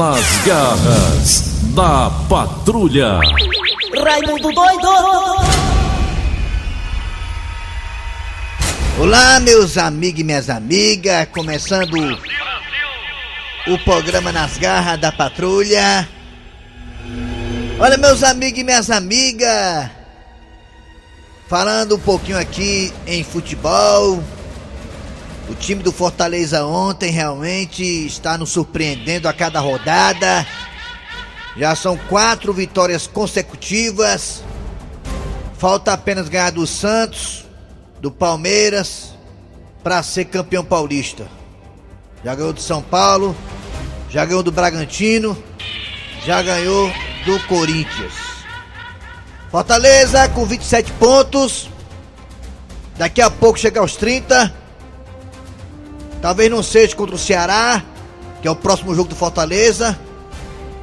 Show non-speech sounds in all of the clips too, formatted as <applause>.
Nas garras da patrulha. Raimundo doido! Olá, meus amigos e minhas amigas, começando o programa Nas Garras da Patrulha. Olha, meus amigos e minhas amigas, falando um pouquinho aqui em futebol. O time do Fortaleza ontem realmente está nos surpreendendo a cada rodada. Já são quatro vitórias consecutivas. Falta apenas ganhar do Santos, do Palmeiras, para ser campeão paulista. Já ganhou do São Paulo, já ganhou do Bragantino, já ganhou do Corinthians. Fortaleza com 27 pontos. Daqui a pouco chega aos 30. Talvez não seja contra o Ceará, que é o próximo jogo do Fortaleza.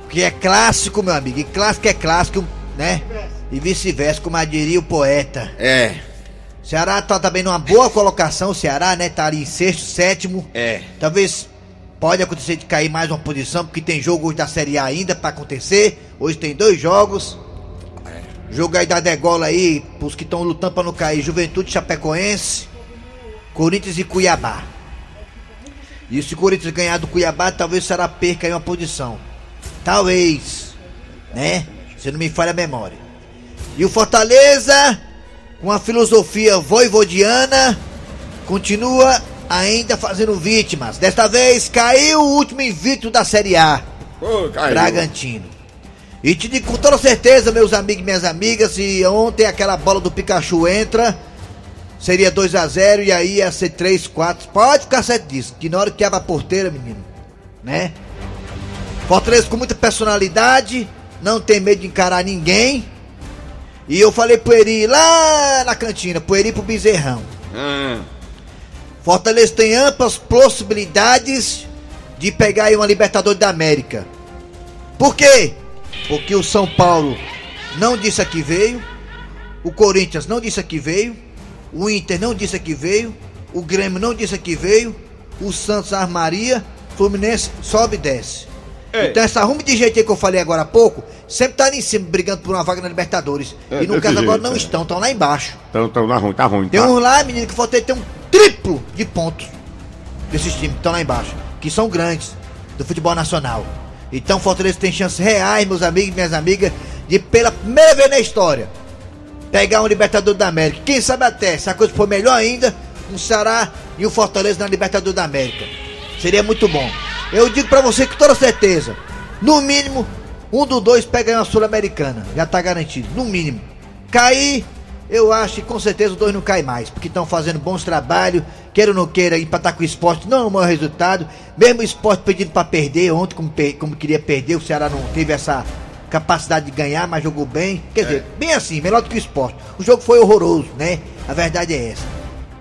Que é clássico, meu amigo. E clássico é clássico, né? E vice-versa, como diria o poeta. É, Ceará tá também numa boa colocação, o Ceará, né? Tá ali em sexto, sétimo. é. Talvez pode acontecer de cair mais uma posição, porque tem jogo hoje da Série A ainda pra acontecer. Hoje tem dois jogos. Jogo aí da degola aí, pros que estão lutando pra não cair. Juventude Chapecoense, Corinthians e Cuiabá. E se o Corinthians ganhar do Cuiabá, talvez o Ceará perca aí uma posição. Talvez, né? Se não me falha a memória. E o Fortaleza, com a filosofia voivodiana, continua ainda fazendo vítimas. Desta vez caiu o último invicto da Série A, caiu. Bragantino. E te digo com toda certeza, meus amigos e minhas amigas, se ontem aquela bola do Pikachu entra, seria 2 a 0 e aí ia ser 3, 4. Pode ficar certo disso, que na hora que abre a porteira, menino, né? Fortaleza com muita personalidade, não tem medo de encarar ninguém. E eu falei pro Eri lá na cantina, pro Eri pro Bezerrão. Hum, Fortaleza tem amplas possibilidades de pegar aí uma Libertadores da América. Por quê? Porque o São Paulo não disse que veio, o Corinthians não disse que veio, o Inter não disse que veio, o Grêmio não disse que veio, o Santos armaria, Fluminense sobe e desce. Então essa rumo de jeito aí que eu falei agora há pouco, sempre tá ali em cima brigando por uma vaga na Libertadores. É, e no caso agora jeito, não é. estão, estão lá embaixo. então tá ruim, tá ruim. Tem tá. um lá, menino, que falta ter um triplo de pontos desses times que estão lá embaixo, que são grandes do futebol nacional. Então Fortaleza tem chances reais, meus amigos e minhas amigas, de pela primeira vez na história pegar um Libertador da América. Quem sabe até, se a coisa for melhor ainda, um Ceará e um Fortaleza na Libertador da América. Seria muito bom. Eu digo pra você com toda certeza, no mínimo, um dos dois pega uma Sul-Americana. Já tá garantido, no mínimo. Cair, eu acho que com certeza os dois não caem mais, porque estão fazendo bons trabalhos, queira ou não queira, empatar com o esporte não é o maior resultado. Mesmo o esporte pedindo pra perder ontem, como, como queria perder, o Ceará não teve essa capacidade de ganhar, mas jogou bem. Quer dizer, bem assim, melhor do que o esporte. O jogo foi horroroso, né? A verdade é essa.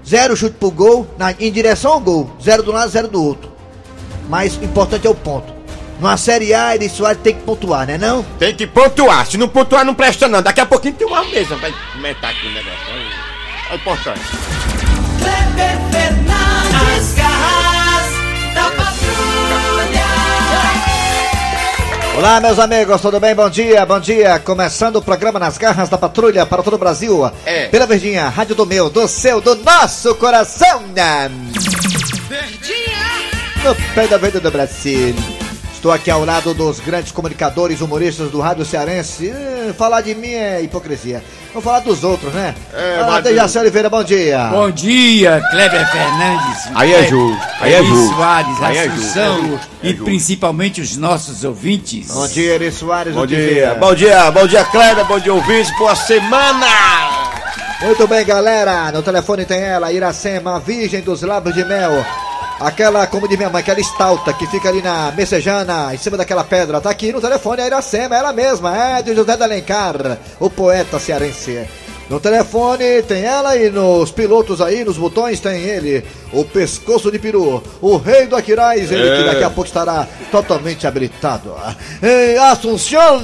Zero chute pro gol, na- em direção ao gol. Zero do lado, zero do outro. Mas o importante é o ponto. Numa Série A, Eri Soares tem que pontuar, né não? Tem que pontuar. Se não pontuar, não presta não. Daqui a pouquinho tem uma mesa pra comentar aqui o negócio. É importante. Kleber Fernandes, Olá, meus amigos, tudo bem? Bom dia, bom dia. Começando o programa Nas Garras da Patrulha para todo o Brasil. É. Pela Verdinha, rádio do meu, do seu, do nosso coração. No pé da venda do Brasil. Estou aqui ao lado dos grandes comunicadores, humoristas do Rádio Cearense. Falar de mim é hipocrisia. Vamos falar dos outros, né? É, ah, Dejaci Oliveira, bom dia. Bom dia, Kleber Fernandes. Aí é justo, aí é justo. Soares, Aí é Assunção é é e justo. principalmente os nossos ouvintes. Bom dia, Eri Soares. Bom dia. bom dia, bom dia, Kleber, bom dia, ouvintes, boa semana! Muito bem, galera. No telefone tem ela, Iracema, Virgem dos Lábios de Mel. Aquela, como diz minha mãe, aquela estalta que fica ali na Messejana, em cima daquela pedra. Tá aqui no telefone a Iracema, ela mesma, é de José de Alencar, o poeta cearense. No telefone tem ela e nos pilotos aí, nos botões tem ele, o pescoço de peru, o rei do Aquiraz, ele que daqui a pouco estará totalmente habilitado. Em Assunção,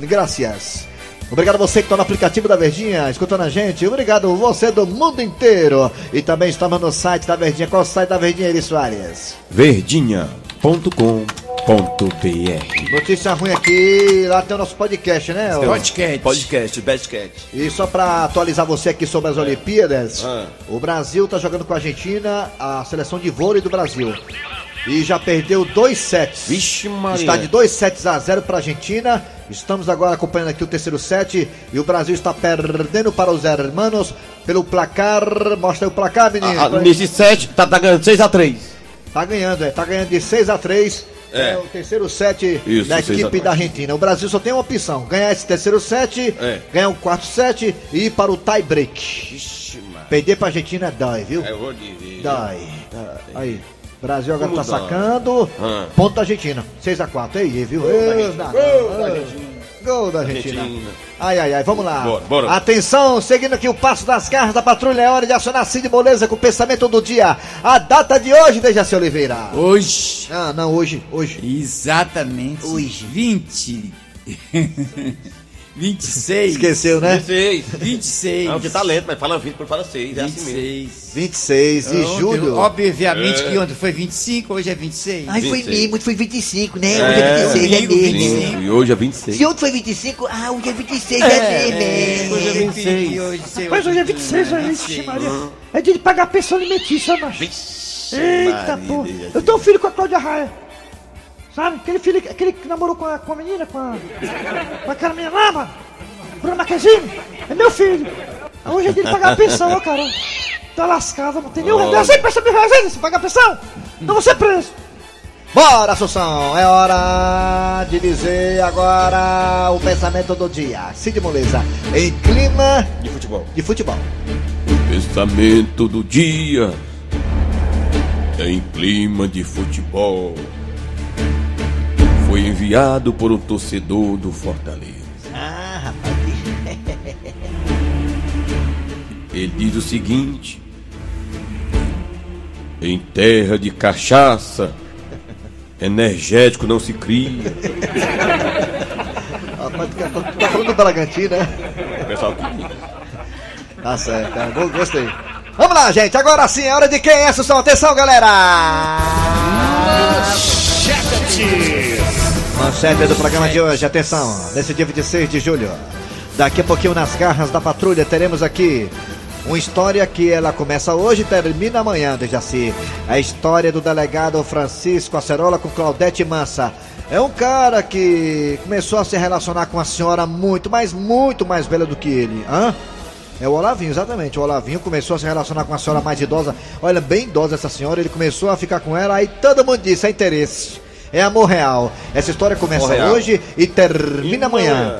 graças. Obrigado a você que está no aplicativo da Verdinha, escutando a gente. Obrigado você do mundo inteiro. E também estamos no site da Verdinha. Qual é o site da Verdinha, Eri Soares? Verdinha.com.br Notícia ruim aqui, lá tem o nosso podcast, né? ô? Podcast. Podcast, Badcat. E só pra atualizar você aqui sobre as Olimpíadas, Ah. o Brasil tá jogando com a Argentina, a seleção de vôlei do Brasil. E já perdeu dois sets. Vixe, Maria. Está de 2 sets a 0 para a Argentina. Estamos agora acompanhando aqui o terceiro set e o Brasil está perdendo para os hermanos pelo placar. Mostra aí o placar, menino. Ah, ah, nesse set, tá, tá ganhando 6x3. Tá ganhando, é. Tá ganhando de 6 a 3 é. É. o terceiro set Isso, da 6 a equipe 3. da Argentina. O Brasil só tem uma opção: ganhar esse terceiro set, É. ganhar o quarto set e ir para o tie break. Vixe, mano. Perder pra Argentina dói, viu? Eu vou dizer. Dói. Aí. Brasil agora tá dói? sacando. Ah. Ponto da Argentina. 6x4. Aí, viu? Ei, os dados. Gol da Argentina. Argentina. Ai, ai, ai, vamos lá. Bora, bora. Atenção, seguindo aqui o passo das garras da patrulha, é hora de acionar Cid Moleza com o pensamento do dia. A data de hoje, Dejaci Oliveira. Hoje. Ah, não, hoje, hoje. Exatamente. Hoje. 20. <laughs> 26. Esqueceu, né? 16. 26. Não, que talento, mas fala 20, fala 6. É assim mesmo. 26. 26 de Ontem, julho. Obviamente É. que ontem foi 25, hoje é 26. Ai, foi 26. mesmo, foi 25, né? É, hoje é 26, é mesmo. 25. E hoje é 26. Se ontem foi 25, ah, hoje é 26, é, É, mesmo. hoje é 26. 26. Hoje, sei, Mas hoje é 26, é aí, 26. Maria. É dia de pagar a pensão alimentícia, macho. Eita, Maria, porra. Deus Eu tenho um filho com a Cláudia Raia. Sabe? Aquele filho, aquele que namorou com a, com a menina, com a. Com aquela menina lá, mano. Bruna Marquezine. É meu filho. Hoje é dia de pagar a pensão, ó, cara. Tá lascado, não tem nenhum. Olha. Eu sempre percebi reais se pagar a pensão. Não vou ser preso. Bora, Assunção! É hora de dizer agora o pensamento do dia. Cid Moleza, em clima De futebol. de futebol. Pensamento do dia. Em clima de futebol. Foi enviado por um torcedor do Fortaleza. Ah, rapaz. Ele diz o seguinte: Em terra de cachaça, energético não se cria. <laughs> rapaz tu tá, tá falando do Bragantino, né? O pessoal que. Tá certo, tá, go- gostei. Vamos lá, gente. Agora sim é hora de quem é, Assunção. Atenção, galera! Manchete do programa de hoje, atenção, nesse dia 26 de julho. Daqui a pouquinho nas garras da patrulha teremos aqui uma história que ela começa hoje e termina amanhã, Dejaci. A história do delegado Francisco Acerola com Claudete Mansa. É um cara que começou a se relacionar com uma senhora muito, mas muito mais velha do que ele. Hã? É o Olavinho, exatamente. O Olavinho começou a se relacionar com uma senhora mais idosa. Olha, bem idosa essa senhora. Ele começou a ficar com ela. Aí todo mundo disse: é interesse. É amor real. Essa história começa hoje e termina E amanhã.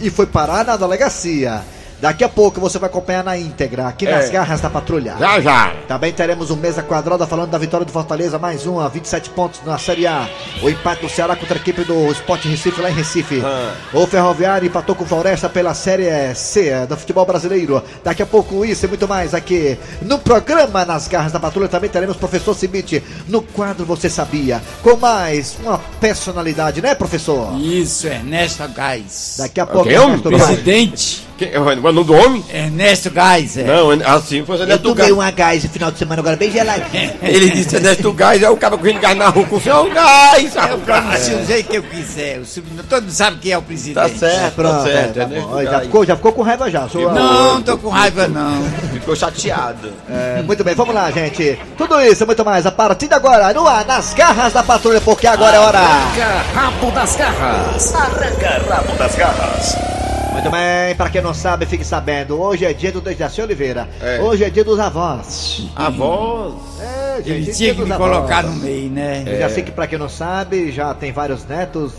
E foi parar na delegacia. Daqui a pouco você vai acompanhar na íntegra, aqui nas É. garras da patrulha. Já, já. Também teremos um mesa quadrada falando da vitória do Fortaleza, mais uma, 27 pontos na Série A. O empate do Ceará contra a equipe do Sport Recife lá em Recife. Ah. O Ferroviário empatou com o Floresta pela Série C do futebol brasileiro. Daqui a pouco isso e muito mais aqui no programa Nas Garras da Patrulha. Também teremos professor Cibite no quadro Você Sabia, com mais uma personalidade, né, professor? Isso, Ernesto Gás. Daqui a pouco Quem é o Ernesto Gás. Quem, é o nome do homem? Ernesto Gás, é. Não, assim foi o Eu Neto tomei uma gás no final de semana agora bem geladinho. <laughs> Ele disse Neto Gás, aí o cara correndo gás na rua com o senhor Gás. Eu pronuncio do jeito que eu quiser. O todo mundo sabe quem é o presidente. Tá certo, Pronto, tá certo. é, tá bom. já, ficou, já ficou com raiva já. sua- Não, tô com raiva não. Ficou chateado. É, muito bem, vamos lá, gente. Tudo isso e muito mais a partir de agora, no ar, nas garras da patrulha, porque agora é hora. Arranca rabo das garras. Arranca rabo das garras. Muito bem, pra quem não sabe, fique sabendo. Hoje é dia do Dejaci Oliveira. É. Hoje é dia dos avós. A voz. É, gente, Ele dia tinha que dos me avós. colocar no meio, né? Dejaci que pra quem não sabe, já tem vários netos,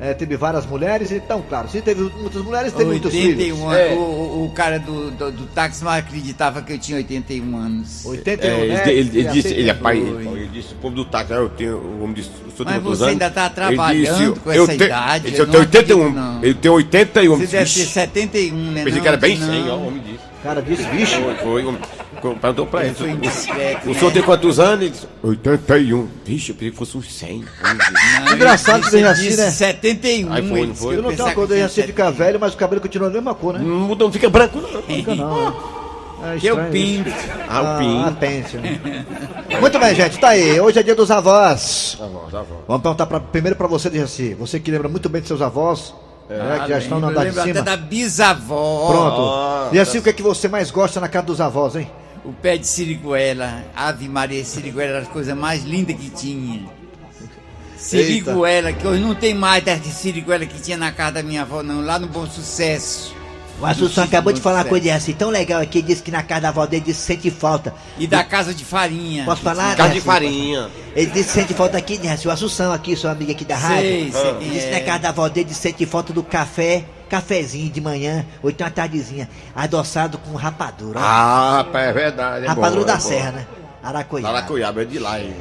é, teve várias mulheres, então, claro, se teve muitas mulheres, teve muitos filhos. 81 É. anos. O, o- cara do, do, do táxi não acreditava que eu tinha 81 anos. 81 É, ele, netos, ele- ele disse, ele é pai, ele, ele disse, o povo do táxi, eu tenho, o homem disse, eu sou de Mas você anos? ainda tá trabalhando com eu essa te- idade, Ele eu tem não 81, acredito, não. ele tem 81. Você deve Vixe, ter 71, né? Pensei não? que era bem Não. 100, ó, o homem disse. O cara disse, vixe, Foi, foi, o- perguntou pra ele. O né? senhor tem quantos anos? Ele disse, 81. Vixe, eu pensei que fosse uns 100. vamos ver. Não, Engraçado que Dejaci, disse né? 71. Aí foi, não foi? eu não tenho uma cor, tinha Dejaci fica 71. velho, mas o cabelo continua a mesma cor, né? Não não fica branco, não. Fica não? É Que eu estranho pinto. Ah, o Ah, Pim. pense. Muito bem, gente, tá aí. Hoje é dia dos avós. Avós, avós. Vamos perguntar pra- primeiro pra você, Jaci. Você que lembra muito bem de seus avós, né, que já estão no eu andar de lembro cima. até da bisavó. Pronto. Ah, Jaci, o que é que você mais gosta na casa dos avós, hein? O pé de siriguela. Ave Maria, siriguela era a coisa mais linda que tinha. Siriguela, que hoje não tem mais das de siriguela que tinha na casa da minha avó, não. Lá no Bom Sucesso. O Assunção acabou de falar uma coisa assim tão legal aqui, disse que na casa da avó dele disse sente falta. E da casa de farinha. Posso falar? Casa de farinha. Ele disse sente falta aqui, né? O Assunção aqui, sua amiga aqui da rádio. Sei, sei Ele disse que é. na casa da avó dele sente falta do café, cafezinho de manhã, ou então tardezinha, adoçado com rapadura. ó. Ah, rapaz, é verdade. É rapadura bom, da é bom. Serra, né? Aracoiá. Aracuiaba, é de lá, hein?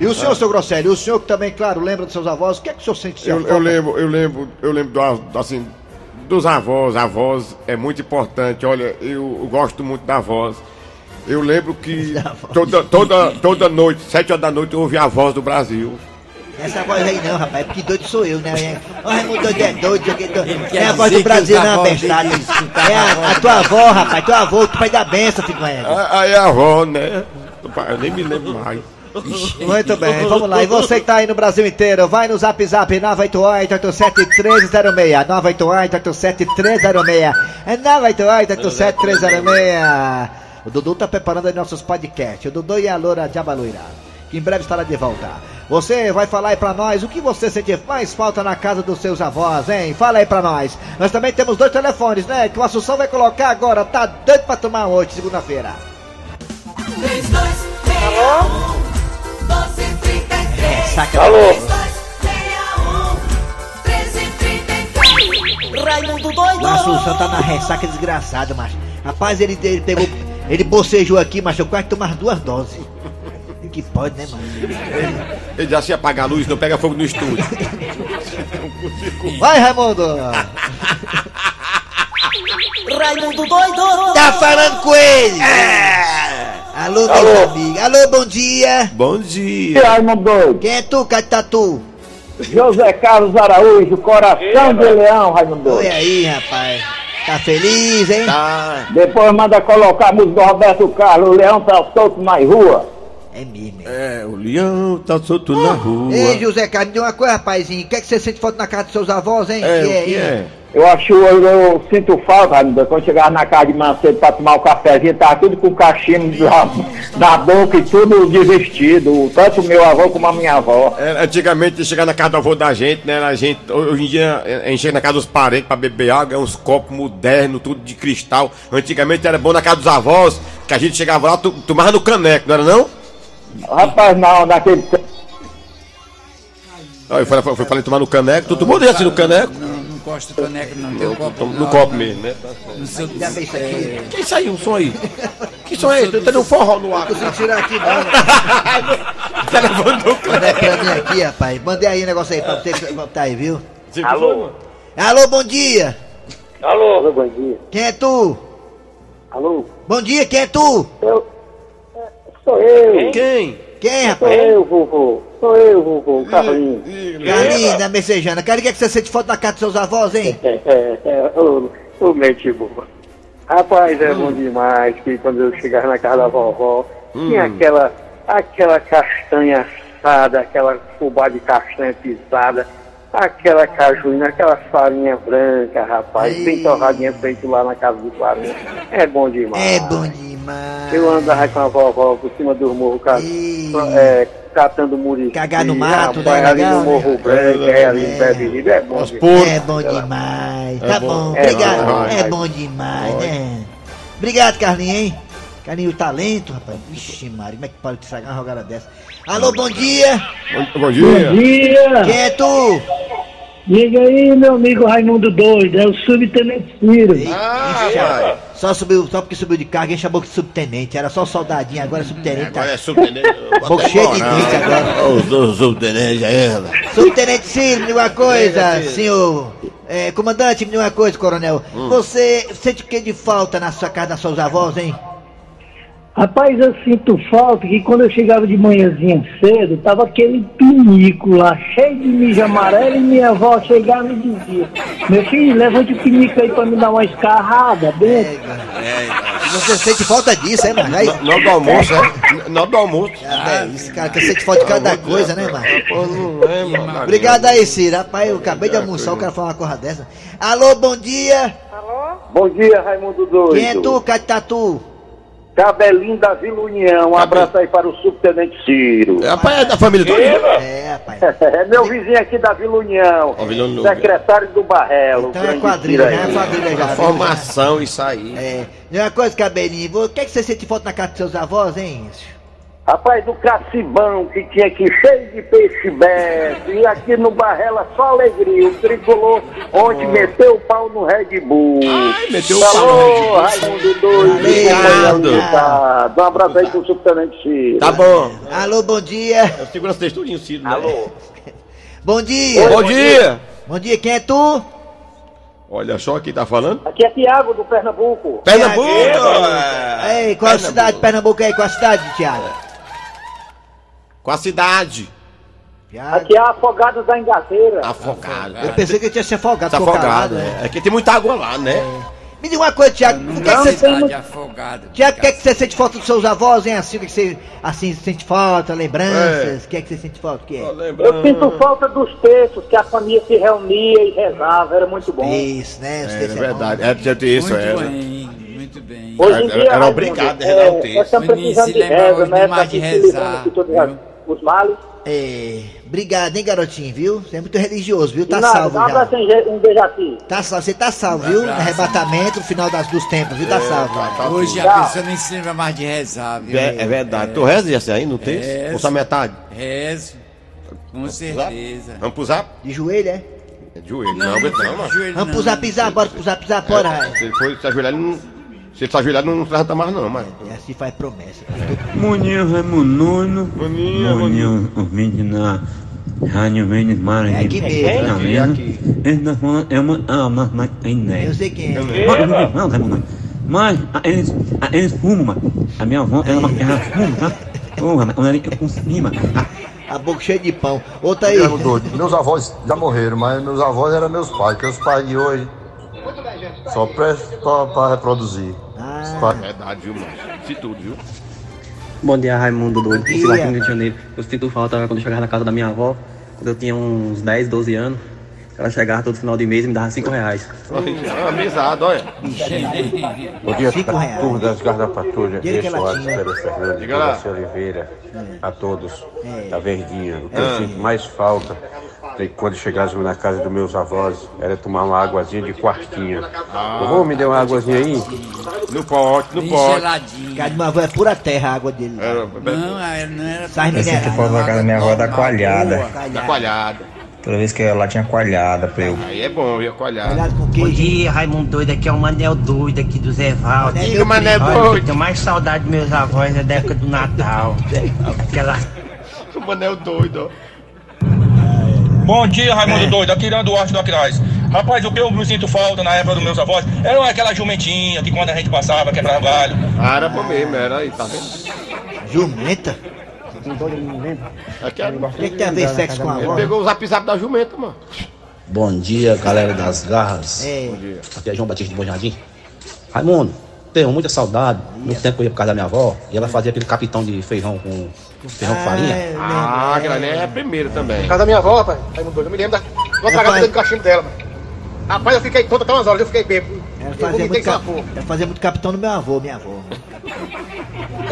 E o senhor, seu Grosselio, o senhor que também, claro, lembra dos seus avós, o que é que o senhor sente Eu, eu lembro, eu lembro, eu lembro do, assim, dos avós. Avós é muito importante. Olha, eu, eu gosto muito da voz. Eu lembro que <laughs> toda, toda, toda noite, sete horas da noite, eu ouvi a voz do Brasil. Essa voz aí não, rapaz, porque doido sou eu, né? Ó, Raimundo doido é doido, é doido. É a voz do Brasil, não, dele escutavam É a a, tua avó, rapaz, tua avó, tu pai da benção, fica Ah, Aí a avó, né? Eu nem me lembro mais. <laughs> Muito bem, vamos lá. E você que tá aí no Brasil inteiro, vai no zap zap 988-87306. 988-87306. É 988-87306. O Dudu tá preparando aí nossos podcasts. O Dudu e a Loura de Abaloira. Que em breve estará de volta. Você vai falar aí pra nós o que você sente mais falta na casa dos seus avós, hein? Fala aí pra nós. Nós também temos dois telefones, né? Que o Assunção vai colocar agora. Tá doido pra tomar hoje, segunda-feira. 3261 1233 É, saca. 3261 1333 Raimundo doido! O Assunção tá na ressaca desgraçada, macho. Rapaz, ele, ele pegou. Ele bocejou aqui, macho. Eu quase tomar duas doses. Que pode, né, mano? Ele já se apaga a luz, não pega fogo no estúdio. Vai, Raimundo! Raimundo doido! Tá falando com ele! Alô, meu amigo. Alô, bom dia. Bom dia. Raimundo doido. Quem é tu, Catatu? José Carlos Araújo, coração de leão, Raimundo Oi doido. aí, rapaz. Tá feliz, hein? Tá. Depois manda colocar a música do Roberto Carlos, o leão tá solto na rua. É mesmo. É, o leão tá solto na rua. Ei, José Carlos, me diga uma coisa, rapazinho. O que é que você sente falta na casa dos seus avós, hein? É, o que hein? é? Eu acho, eu, eu sinto falta, doido, quando chegava na casa de manhã cedo pra tomar o cafezinho, tava tudo com cachimbo na, na boca e tudo de vestido, tanto o meu avô como a minha avó. É, antigamente, chegar na casa do avô da gente, né? A gente, hoje em dia, a gente chega na casa dos parentes pra beber água, é uns copos modernos, tudo de cristal. Antigamente era bom na casa dos avós, que a gente chegava lá, tu, tomava no caneco, não era não? Rapaz, não, naquele tempo. Eu falei, eu falei tomar no caneco, tu tomou desse no caneco? Não, não gosto do caneco, não. Tem um copo. No não. copo mesmo, né? No seu, Já vê isso aqui? Que isso aí, um som aí? <laughs> Que som é esse? Tá dando um forró no ar. Não tirar aqui, não. Do Manda aí pra mim aqui, rapaz. Mandei aí o negócio aí pra você que tá aí, viu? Alô? Alô, bom dia. Alô? Bom dia. Quem é tu? Alô? Bom dia, quem é tu? Eu. Sou eu. Quem? Quem, Sou rapaz? eu, vovô. Sou eu, vovô. Carlinhos. Carlinhos da Messejana. Cara, o que é que você sente falta na casa dos seus avós, hein? É, é, é, ô, ô, mente boa. Rapaz, é bom demais que quando eu chegava na casa da vovó, tinha aquela, aquela castanha assada, aquela fubá de castanha pisada, aquela cajuína, aquela farinha branca, rapaz, Ei. bem torradinha feito lá na casa do Clarinho. É bom demais. É bom demais. Eu andava com a vovó por cima do morro, ca- Ei. é, catando murici. Cagar no mato, né? ali Legal, no Morro né? Branco, é, ali É. em Pé de Riba, é bom demais. É bom demais. Tá bom, É obrigado. bom, É bom demais, né? Obrigado, Carlinhos, hein? Carlinhos, o talento, rapaz. Vixe, Mário, como é que pode te estragar uma jogada dessa? Alô, bom dia. Bom, bom dia. dia! Quem é tu? Liga aí, meu amigo Raimundo Doido, é o Subtenente Ciro. Ah, ixi. Só subiu, só porque subiu de carga, e chamou de subtenente. Era só soldadinho, agora é subtenente. Agora Tá. é subtenente. Boca cheia de dente agora. Os subtenentes aí. Subtenente Ciro, me diga uma coisa, senhor. É, comandante, me diga uma coisa, coronel. Você sente o que de falta na sua casa, das suas avós, hein? Rapaz, eu sinto falta que quando eu chegava de manhãzinha cedo, tava aquele pinico lá, cheio de mijo amarelo, e minha avó chegava e me dizia, meu filho, levante o pinico aí pra me dar uma escarrada, bem. Você sente falta disso, hein, mano? Aí, Na hora do almoço, é? Na hora do almoço. é, isso, cara, que sente falta de cada coisa, né, mano? Pô, não é, mano. Obrigado aí, Ciro. Rapaz, eu acabei de almoçar, o cara falou uma coisa dessa. Alô, bom dia. Bom dia, Raimundo Doido. Quem é tu, Catatu? Cabelinho da Vila União. Um abraço aí para o subtenente Ciro. É, rapaz, é da família toda. É, rapaz. <laughs> É meu vizinho aqui da Vila União. Ó, Vila União. Secretário do Barrelo. Então é quadrilha, né? É quadrilha já. Formação, isso aí. É. E uma coisa, cabelinho, o que, é que você sente falta na casa dos seus avós, hein? Rapaz, do Cacibão, que tinha aqui cheio de peixe beto, e aqui no Barrela só alegria. O tricolor ontem meteu o pau no Red Bull. Ai, meteu o pau no Falou, Raimundo Doido. Obrigado. Um abraço aí pro subtenente Ciro. Tá bom. Alô, bom dia. Eu seguro esse texturinho, Ciro. né? Alô. <laughs> Bom dia. Bom dia. Bom dia, quem é tu? Olha só quem tá falando. Aqui é Tiago do Pernambuco. Pernambuco. Ei, qual a cidade de Pernambuco aí? Qual a cidade, Thiago? Com a cidade. Aqui é Afogados da Engazeira. Afogado. Eu pensei que eu tinha se afogado. Tá ficou afogado, calado, né? é. É que tem muita água lá, né? Me diga uma coisa, Thiago. O que, é que você... Cidade afogada. Tiago, o que é que você sente falta dos seus avós, hein? Assim, o que, é você assim, sente falta, lembranças? O que é que você sente falta? O que é? Eu sinto falta dos textos que a família se reunia e rezava, era muito bom. Isso, né? Os É, é verdade. É, tinha isso, Muito é. bem, muito bem. Hoje em Era- dia, era obrigado a rezar o texto. Nós estamos precisando de se lembra reza, hoje né? demais Pra de se rezar? Os males. É, obrigado, hein, garotinho, viu? Você é muito religioso, viu? Tá nada, salvo dá um já. Je- um Dejaci. Tá salvo, você tá salvo, viu? abraço. Arrebatamento, final das, dos tempos, viu? Tá salvo. tá Hoje Tchau. a pessoa nem se lembra mais de rezar, viu? É, é verdade. Tu reza esse aí no texto? Rezo. Ou só metade? Rezo. Com certeza. Vamos pro zap? De joelho, é? É de joelho. Não, não, mano. joelho Vamos não. pro zap pisar, bora pro zap pisar, bora. É, Se ele for se ajoelhar, ele não. Se ele se ajoelhar, não levanta mais, não, mas. É assim faz promessa. Maninho Raimundo Maninho, Maninho, os meninos na Rádio Mendes Maranhão. É aqui mesmo. Tá não falam, é uma. Ah, mas. Mas. Aí, Eu sei quem é. Mas, não, Raimundo. Mas, ah, eles, ah, eles fumam, mano. A minha avó, ela, ela fuma, tá? Porra, mas ela fica com cima. A boca cheia de pão. Outra aí. Meus avós já morreram, mas meus avós eram meus pais, que os pais de hoje só pra, pra reproduzir. Pais- Verdade, viu, mano? Se tudo, viu? Bom dia, Raimundo Doido. dia. Eu sou aqui no Rio de Janeiro. Eu sinto falta quando eu chegava na casa da minha avó, quando eu tinha uns 10, 12 anos. Ela chegava todo final de mês e me dava 5 reais. Amizade, olha. Bom dia, turma das garras da patrulha. Eu Fernandes, Diga lá. José Oliveira, a todos É. da Verdinha. O que eu sinto mais falta é quando chegássemos na casa dos meus avós, era tomar uma águazinha de quartinho. Ah. Vovô, me deu uma águazinha aí? No pote, no pote. geladinho. Cara de uma avó é pura terra a água dele. Era, Não, era- não era... Sais minerais. falta na casa da minha avó da coalhada. da coalhada. Toda vez que eu ia lá tinha coalhada pra eu. Aí é bom, viu? a Coalhada. Com Bom dia, Raimundo Doido. Aqui é o Manel Doido aqui do Zé Valdo. Diga, eu doido. tenho mais saudade dos meus avós na época do Natal. Aquela O Manel doido, ó. Bom dia, Raimundo Doido, aqui Irã Duarte do Aquiraz. Rapaz, o que eu me sinto falta na época dos meus avós era aquela jumentinha que quando a gente passava quebrava galho. Ah, era bom mesmo, era aí, tá vendo? Jumenta? Aqui era... O que, que tem a ver sexo com a Ele avó? pegou o zap zap da jumenta, mano. Bom dia, galera das garras. É. Aqui é João Batista de Bom Jardim. Raimundo, tenho muita saudade. No tempo que eu ia por casa da minha avó, e ela fazia aquele capitão de feijão com feijão com farinha. É, Ah, aquela é a primeira também. Casa da minha avó, rapaz, Raimundo eu me lembro da. Uma É, pai. do cachimbo dela, mano. Rapaz, eu fiquei tonto até umas horas, eu fiquei bêbado. Ela Eu fazia muito, cap... ela fazia muito capitão no meu avô, minha avó.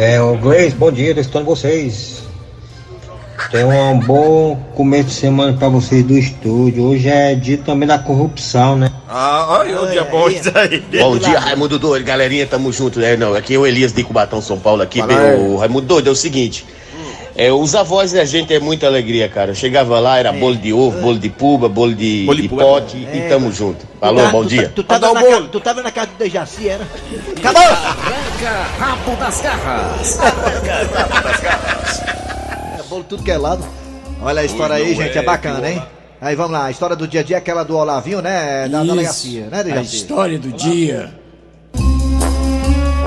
É, ô Gleice, bom dia, tô escutando vocês. Tenham um bom começo de semana pra vocês do estúdio. Hoje é dia também da corrupção, né? Ah, olha o dia bom isso aí. Bom dia, Raimundo Doido, galerinha, tamo junto, né? Não, aqui é o Elias de Cubatão, São Paulo, aqui, aí. o Raimundo Doido, é o seguinte. É, os avós da gente é muita alegria, cara. Eu chegava lá, era bolo de ovo, bolo de puba, bolo de, Bolo de de pote É. e tamo junto. Falou, tá- bom tu dia. tá- Tu tava, na casa, tu tava na casa do Dejaci, era? Acabou! Rabo das garras. É bolo tudo que é lado. Olha a história aí, gente, é bacana, hein? Aí vamos lá, a história do dia a dia é aquela do Olavinho, né? Da Isso. delegacia, né, A Dejaci? história do dia.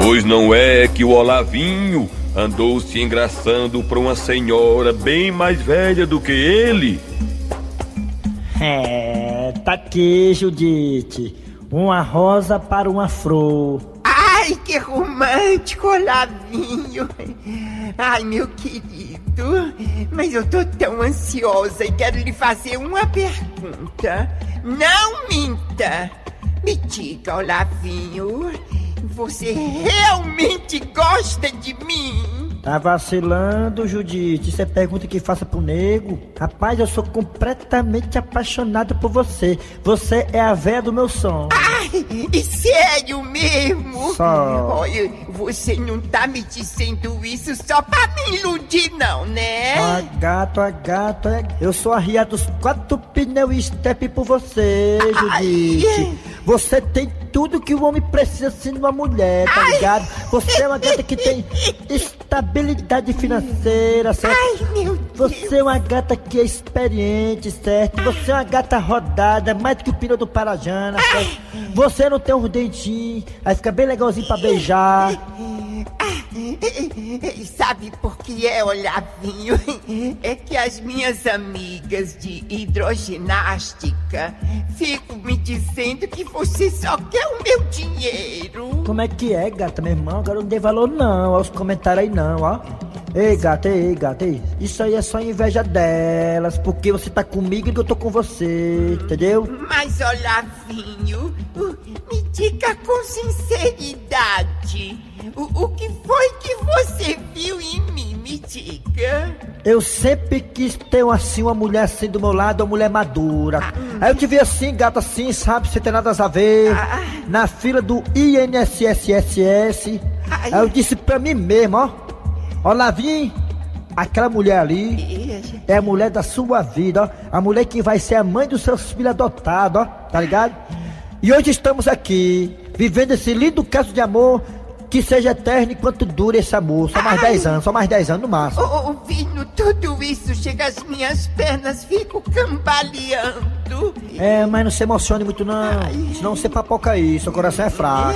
Pois não é que o Olavinho andou se engraçando pra uma senhora bem mais velha do que ele? É, tá aqui, Judite. Uma rosa para uma flor. Ai, que romântico, Olavinho. Ai, meu querido, mas eu tô tão ansiosa e quero lhe fazer uma pergunta. Não minta. Me diga, Olavinho, você realmente gosta de mim? Tá vacilando, Judite. Isso é pergunta que faça pro nego. Rapaz, eu sou completamente apaixonado por você. Você é a véia do meu som. E sério mesmo? Só. Olha, você não tá me dizendo isso só pra me iludir, não, né? Ah, gato, ah, gato, é. Eu sou a ria dos quatro pneus e step por você, Judite. Você tem tudo que o homem precisa sendo uma mulher, tá ligado? Você é uma gata que tem estabilidade financeira, certo? Você é uma gata que é experiente, certo? Você é uma gata rodada, mais do que o pneu do Parajana, certo? Você não tem uns dentinhos, aí fica bem legalzinho pra beijar. Sabe por que é, Olavinho? É que as minhas amigas de hidroginástica ficam me dizendo que você só quer o meu dinheiro. Como é que é, gata, meu irmão? Agora não dei valor não aos comentários aí não, ó. Ei, gata, ei, gata, ei. Isso aí é só inveja delas, porque você tá comigo e eu tô com você, entendeu? Mas, Olavinho, uh, me diga com sinceridade. O, o que foi que você viu em mim? Me diga. Eu sempre quis ter assim uma mulher assim do meu lado, uma mulher madura. Aí eu te vi assim, gata, assim, sabe, sem ter nada a ver. Na fila do INSSSS. Aí eu disse pra mim mesmo, ó. Ó, Lavim, aquela mulher ali é a mulher da sua vida, ó. A mulher que vai ser a mãe dos seus filhos adotados, ó. Tá ligado? E hoje estamos aqui, vivendo esse lindo caso de amor que seja eterno enquanto dure esse amor. Só mais 10 anos, só mais 10 anos no máximo. Ouvindo tudo isso, chega às minhas pernas, fico cambaleando. É, mas não se emocione muito não, senão você papoca aí, seu coração é fraco.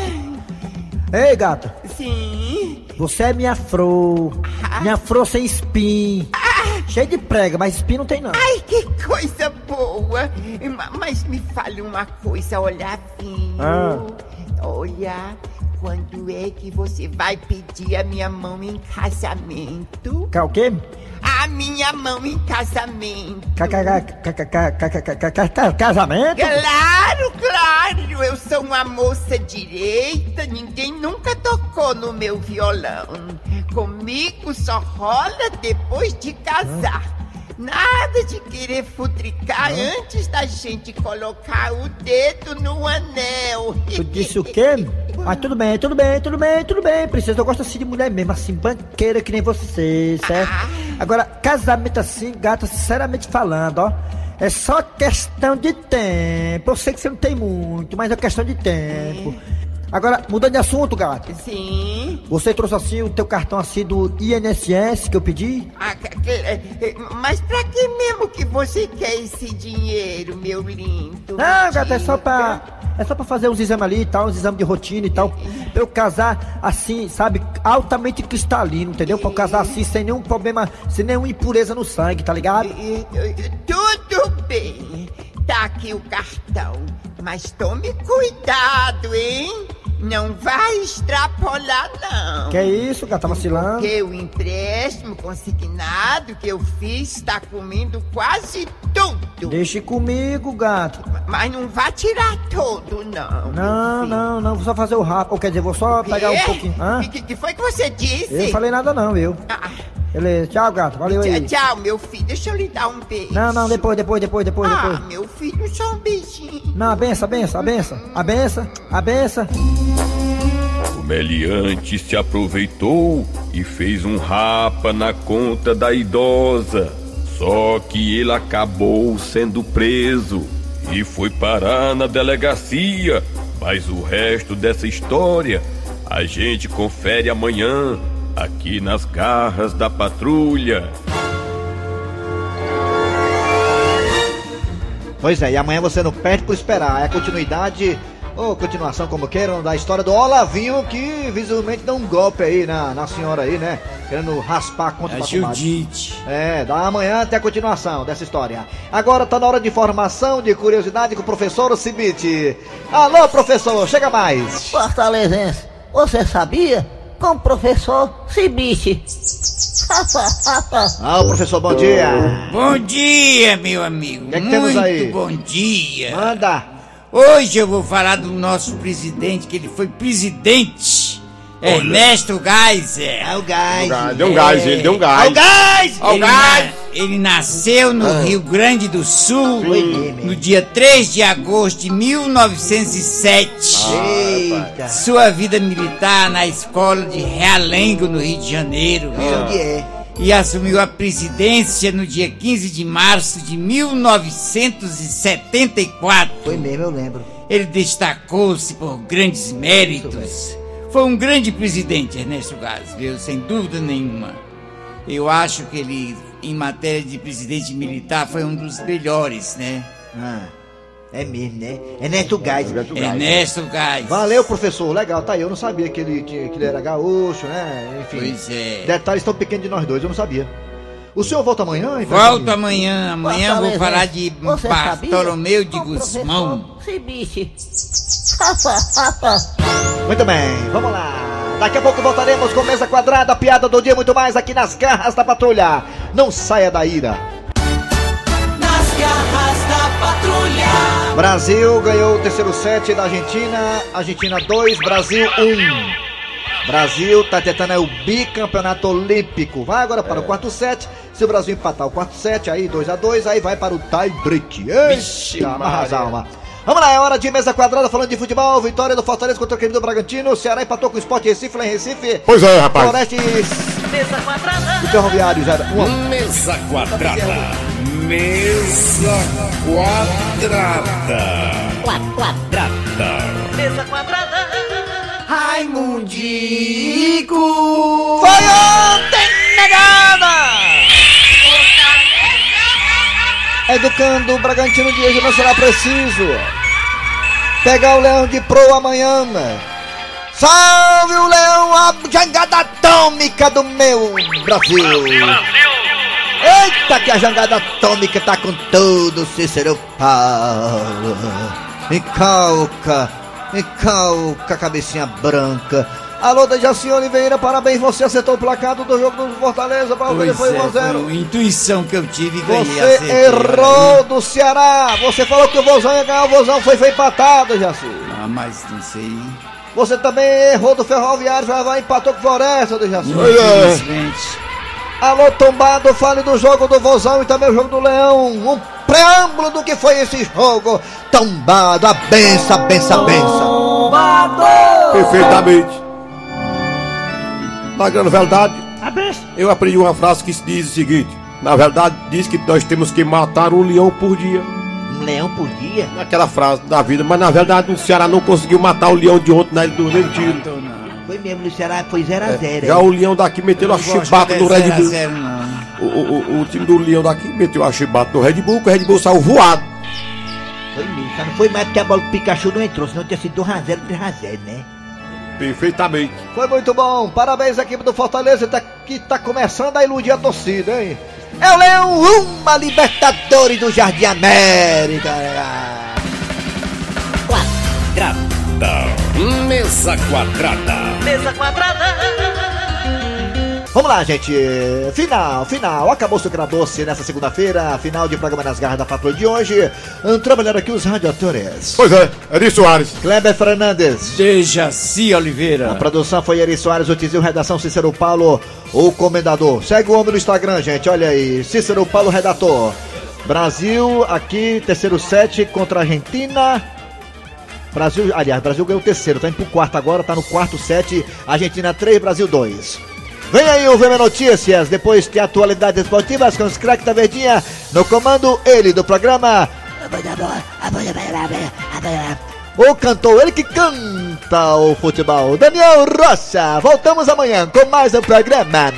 Ei, gata. Sim. Você é minha flor. Minha flor sem espinho. Cheio de prega, mas espinho não tem não. Ai, que coisa boa! Ma- Mas me fale uma coisa, Olavinho. Ah. Olha, quando é que você vai pedir a minha mão em casamento? Cá o quê? A minha mão em casamento. Casamento? Claro, claro. Eu sou uma moça direita. Ninguém nunca tocou no meu violão. Comigo só rola depois de casar. Hum. Nada de querer futricar antes da gente colocar o dedo no anel. Tu disse o quê? <laughs> Mas tudo bem, tudo bem, tudo bem, tudo bem, princesa. Eu gosto assim de mulher mesmo, assim, banqueira que nem você, certo? Agora, casamento assim, gata, sinceramente falando, ó. É só questão de tempo. Eu sei que você não tem muito, mas é questão de tempo. Agora, mudando de assunto, gato. Sim. Você trouxe assim o teu cartão assim do INSS que eu pedi? Ah, eh, eh, mas pra que mesmo que você quer esse dinheiro, meu lindo? Não, gata, é só pra. É só pra fazer uns exames ali e tal, uns exames de rotina e tal. Pra eu casar assim, sabe, altamente cristalino, entendeu? Pra eu casar assim, sem nenhum problema, sem nenhuma impureza no sangue, tá ligado? Tudo bem. Tá aqui o cartão. Mas tome cuidado, hein? Não vai extrapolar, não. Que isso, gata, tá vacilando? Porque o empréstimo consignado que eu fiz está comendo quase tudo. Deixe comigo, gato. Mas não vai tirar todo, não. Não, não, não, vou só fazer o rápido. Ou quer dizer, vou só pegar um pouquinho. Hã? O que, que foi que você disse? Eu falei nada não, eu. Beleza, tchau, gato. Valeu aí. Tchau, tchau, meu filho. Deixa eu lhe dar um beijo. Não, não, depois, depois, depois, depois, Ah, depois. meu filho, só um beijinho. Não, a benção, a benção, a benção. A benção, a benção. Meliante se aproveitou e fez um rapa na conta da idosa. Só que ele acabou sendo preso e foi parar na delegacia. Mas o resto dessa história a gente confere amanhã aqui nas garras da patrulha. Pois é, e amanhã você não perde por esperar. É a continuidade, ou continuação, como queiram, da história do Olavinho que visivelmente dá um golpe aí na, na senhora aí, né? Querendo raspar a conta comadre. Judite. É, da amanhã até a continuação dessa história. Agora tá na hora de informação, de curiosidade com o professor Cibite. Alô, professor, chega mais. Fortalezense, você sabia? Com o professor Cibiche. Ah, <laughs> o professor, bom dia. Bom dia, meu amigo. que é que Muito temos aí? bom dia. Manda. Hoje eu vou falar do nosso presidente, que ele foi presidente. Ernesto Geiser. É o gás. Deu um gás, ele deu um gás. É o gás! Ele, gás! na- ele nasceu no Ah. Rio Grande do Sul mesmo. no dia 3 de agosto de 1907. Eita. Sua vida militar na escola de Realengo, no Rio de Janeiro. viu? Onde é? E assumiu a presidência no dia 15 de março de 1974. Foi mesmo, eu lembro. Ele destacou-se por grandes méritos. Foi um grande presidente, Ernesto Gás, viu? Sem dúvida nenhuma. Eu acho que ele, em matéria de presidente militar, foi um dos melhores, né? Ah, é mesmo, né? É Neto Gás. Ernesto Gás. Valeu, professor. Legal, tá aí. Eu não sabia que ele, tinha, que ele era gaúcho, né? Enfim. Pois é. Detalhes tão pequenos de nós dois, eu não sabia. O senhor volta amanhã? Volto amanhã. Amanhã eu vou falar de você? Bartolomeu de Guzmão. Cibiche. Muito bem, vamos lá. Daqui a pouco voltaremos com mesa quadrada, piada do dia e muito mais aqui nas garras da patrulha. Não saia da ira. Nas garras da patrulha. Brasil ganhou o terceiro set da Argentina. Argentina 2, Brasil 1. Brasil tá tentando aí o bicampeonato olímpico. Vai agora para o quarto set. Se o Brasil empatar o quarto set, aí 2 a 2 aí vai para o tie break. Eita. Vamos lá, é hora de mesa quadrada falando de futebol. Vitória do Fortaleza contra o crime do Bragantino. Ceará empatou com o Sport Recife lá em Recife. Pois é, rapaz. Floresta Mesa quadrada. e Ferroviário 0 1 Mesa quadrada. Mesa quadrada. Quadrada. Mesa quadrada. Raimundico! Foi ontem, negada! Educando o Bragantino de hoje não será preciso. Pegar o Leão de Pro amanhã. Salve o Leão, a jangada atômica do meu Brasil. Eita, que a jangada atômica tá com tudo, Cícero Paulo. Encalca, encalca, cabecinha branca. Alô, Dejaci Oliveira, parabéns, você acertou o placado do jogo do Fortaleza, Pois foi é, 1 a 0 foi uma intuição que eu tive e ganhei. Você acertei. errou do Ceará. Você falou que o Vozão ia ganhar, o Vozão foi, foi empatado, Jaci. Ah, mas não sei. Você também errou do Ferroviário, já vai empatou com o Floresta, do Jaci. Infelizmente. Alô, tombado, fale do jogo do Vozão e também o jogo do Leão. Um preâmbulo do que foi esse jogo. Tombado, a benção, a benção, a benção. Perfeitamente. Na grande verdade, eu aprendi uma frase que diz o seguinte: na verdade, diz que nós temos que matar um leão por dia. Um leão por dia? Aquela frase da vida, mas na verdade o Ceará não conseguiu matar o leão de ontem na Ilha do Retiro. Foi mesmo, o Ceará foi 0x0. Já o leão daqui meteu a chibata no Red Bull. Zero, não. O, o, o- time do leão daqui meteu a chibata no Red Bull, que o Red Bull saiu voado. Foi mesmo, só não foi mais porque a bola do Pikachu não entrou, senão tinha sido 2x0 3x0, né? Perfeitamente. Foi muito bom. Parabéns, equipe do Fortaleza, que tá começando a iludir a torcida, hein? É o Leão, uma Libertadores do Jardim América. Mesa quadrada. Mesa quadrada. Vamos lá, gente. Final, final. Acabou o Doce nessa segunda-feira. Final de programa nas garras da patrulha de hoje. Trabalhando aqui os radiadores. Pois é, Eri Soares. Kleber Fernandes. Dejaci Oliveira. A produção foi Eri Soares, o Tizil, redação Cícero Paulo, o comendador. Segue o homem no Instagram, gente, olha aí. Cícero Paulo, redator. Brasil, aqui, terceiro set contra a Argentina. Brasil, aliás, Brasil ganhou o terceiro, tá indo pro quarto agora, tá no quarto set. Argentina 3, Brasil 2. Vem aí o VM Notícias, depois tem atualidades esportivas com os craques da Verdinha. No comando, ele do programa. O cantor, ele que canta o futebol, Daniel Rocha. Voltamos amanhã com mais um programa.